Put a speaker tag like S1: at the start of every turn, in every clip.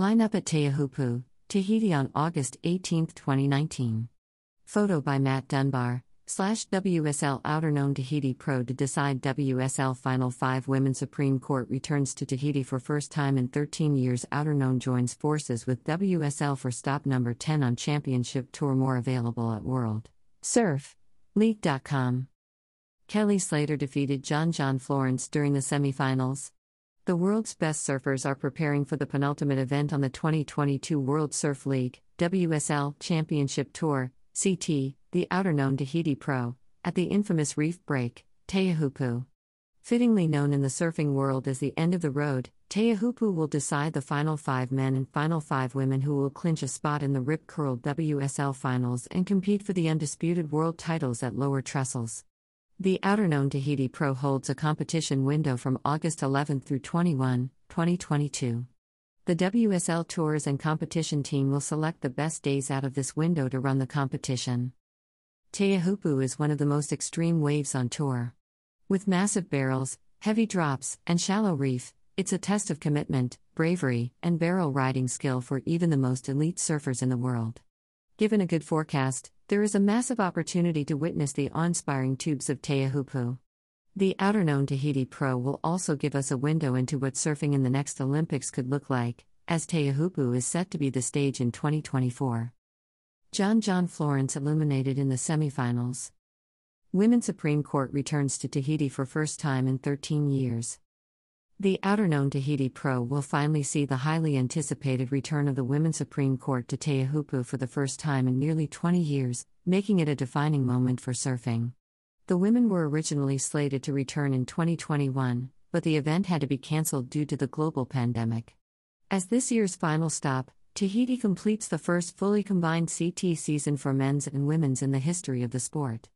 S1: Line up at Teahupo'o, Tahiti on August 18, 2019. Photo by Matt Dunbar, slash WSL Outerknown Tahiti Pro to decide WSL Final 5 Women Supreme Court returns to Tahiti for first time in 13 years Outerknown joins forces with WSL for stop number 10 on Championship Tour more available at World Surf League.com. Kelly Slater defeated John John Florence during the semifinals. The world's best surfers are preparing for the penultimate event on the 2022 World Surf League WSL Championship Tour CT, the Outerknown Tahiti Pro, at the infamous reef break, Teahupo'o. Fittingly known in the surfing world as the end of the road, Teahupo'o will decide the final five men and final five women who will clinch a spot in the Rip Curl WSL finals and compete for the undisputed world titles at lower trestles. The Outerknown Tahiti Pro holds a competition window from August 11 through 21, 2022. The WSL Tours and competition team will select the best days out of this window to run the competition. Teahupo'o is one of the most extreme waves on tour. With massive barrels, heavy drops, and shallow reef, it's a test of commitment, bravery, and barrel riding skill for even the most elite surfers in the world. Given a good forecast, there is a massive opportunity to witness the awe inspiring tubes of Teahupo'o. The Outerknown Tahiti Pro will also give us a window into what surfing in the next Olympics could look like, as Teahupo'o is set to be the stage in 2024. John John Florence illuminated in the semifinals. Women's Supreme Court returns to Tahiti for first time in 13 years. The Outerknown Tahiti Pro will finally see the highly anticipated return of the Women's Supreme Court to Teahupo'o for the first time in nearly 20 years, making it a defining moment for surfing. The women were originally slated to return in 2021, but the event had to be cancelled due to the global pandemic. As this year's final stop, Tahiti completes the first fully combined CT season for men's and women's in the history of the sport.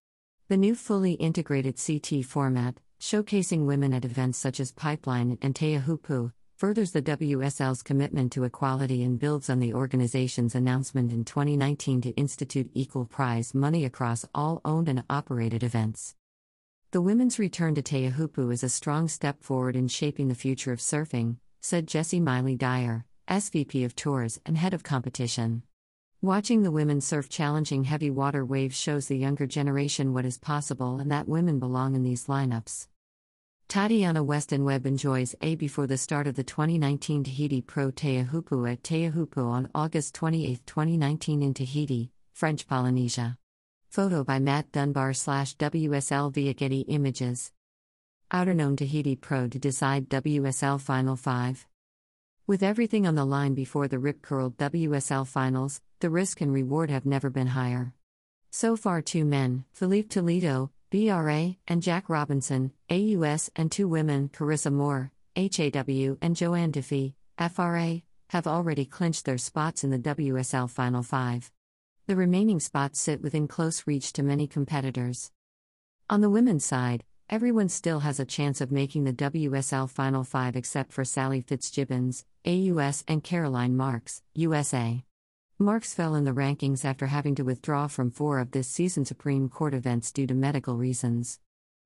S1: The new fully integrated CT format, showcasing women at events such as Pipeline and Teahupo'o, furthers the WSL's commitment to equality and builds on the organization's announcement in 2019 to institute equal prize money across all owned and operated events. The women's return to Teahupo'o is a strong step forward in shaping the future of surfing, said Jessi Miley-Dyer, SVP of Tours and Head of Competition. Watching the women surf challenging heavy water waves shows the younger generation what is possible and that women belong in these lineups. Tatiana Weston Webb enjoys A before the start of the 2019 Tahiti Pro Teahupo'o at Teahupo'o on August 28, 2019 in Tahiti, French Polynesia. Photo by Matt Dunbar slash WSL via Getty Images. Outerknown Tahiti Pro to decide WSL Final 5. With everything on the line before the rip curled WSL finals, the risk and reward have never been higher. So far, two men, Filipe Toledo, BRA, and Jack Robinson, AUS, and two women, Carissa Moore, HAW, and Johanne Defay, FRA, have already clinched their spots in the WSL Final Five. The remaining spots sit within close reach to many competitors. On the women's side, everyone still has a chance of making the WSL Final Five except for Sally Fitzgibbons, AUS, and Caroline Marks, USA. Marks fell in the rankings after having to withdraw from four of this season's Supreme Court events due to medical reasons.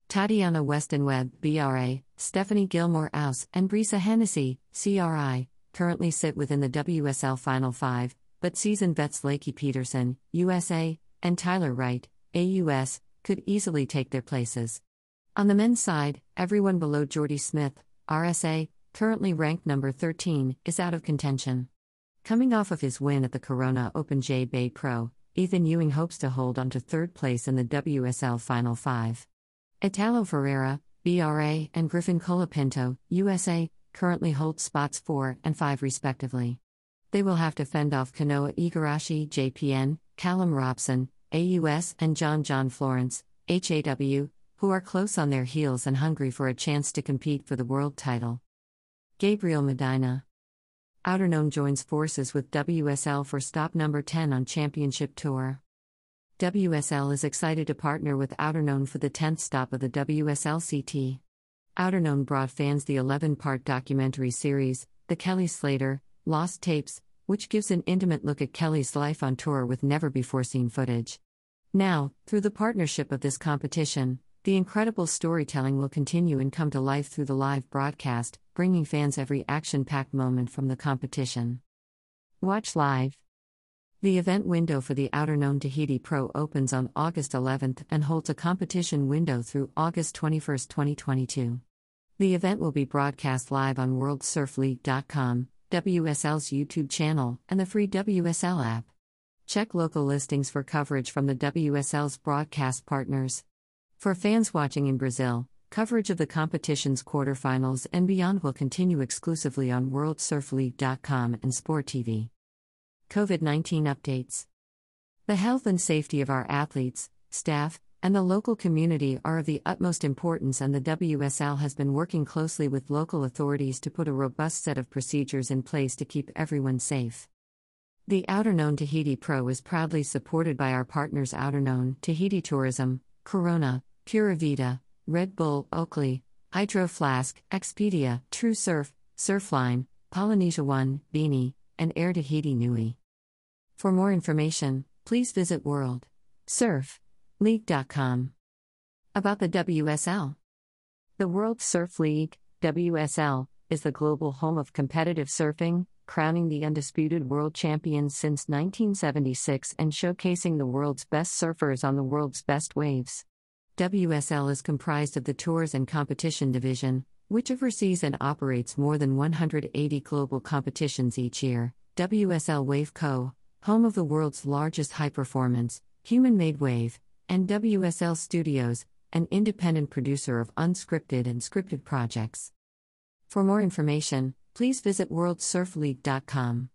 S1: Tatiana Weston Webb, BRA, Stephanie Gilmore Aus, and Brisa Hennessy, CRI, currently sit within the WSL Final Five, but seasoned vets Lakey Peterson, USA, and Tyler Wright, AUS, could easily take their places. On the men's side, everyone below Jordy Smith, RSA, currently ranked number 13, is out of contention. Coming off of his win at the Corona Open J Bay Pro, Ethan Ewing hopes to hold on to third place in the WSL Final Five. Italo Ferreira, BRA, and Griffin Colapinto, USA, currently hold spots 4 and 5 respectively. They will have to fend off Kanoa Igarashi, JPN, Callum Robson, AUS, and John John Florence, HAW, who are close on their heels and hungry for a chance to compete for the world title. Gabriel Medina Outerknown joins forces with WSL for stop number 10 on Championship Tour. WSL is excited to partner with Outerknown for the 10th stop of the WSL CT. Outerknown brought fans the 11 part documentary series, The Kelly Slater Lost Tapes, which gives an intimate look at Kelly's life on tour with never before seen footage. Now, through the partnership of this competition, the incredible storytelling will continue and come to life through the live broadcast, bringing fans every action packed moment from the competition. Watch live. The event window for the Outerknown Tahiti Pro opens on August 11th and holds a competition window through August 21, 2022. The event will be broadcast live on WorldSurfLeague.com, WSL's YouTube channel, and the free WSL app. Check local listings for coverage from the WSL's broadcast partners. For fans watching in Brazil, coverage of the competition's quarterfinals and beyond will continue exclusively on WorldSurfLeague.com and Sport TV. COVID 19 updates. The health and safety of our athletes, staff, and the local community are of the utmost importance, and the WSL has been working closely with local authorities to put a robust set of procedures in place to keep everyone safe. The Outerknown Tahiti Pro is proudly supported by our partners Outerknown, Tahiti Tourism, Corona, Pura Vida, Red Bull, Oakley, Hydro Flask, Expedia, True Surf, Surfline, Polynesia One, Beanie, and Air Tahiti Nui. For more information, please visit worldsurfleague.com. About the WSL The World Surf League, WSL, is the global home of competitive surfing, crowning the undisputed world champions since 1976 and showcasing the world's best surfers on the world's best waves. WSL is comprised of the Tours and Competition Division, which oversees and operates more than 180 global competitions each year, WSL Wave Co., home of the world's largest high performance, human made wave, and WSL Studios, an independent producer of unscripted and scripted projects. For more information, please visit worldsurfleague.com.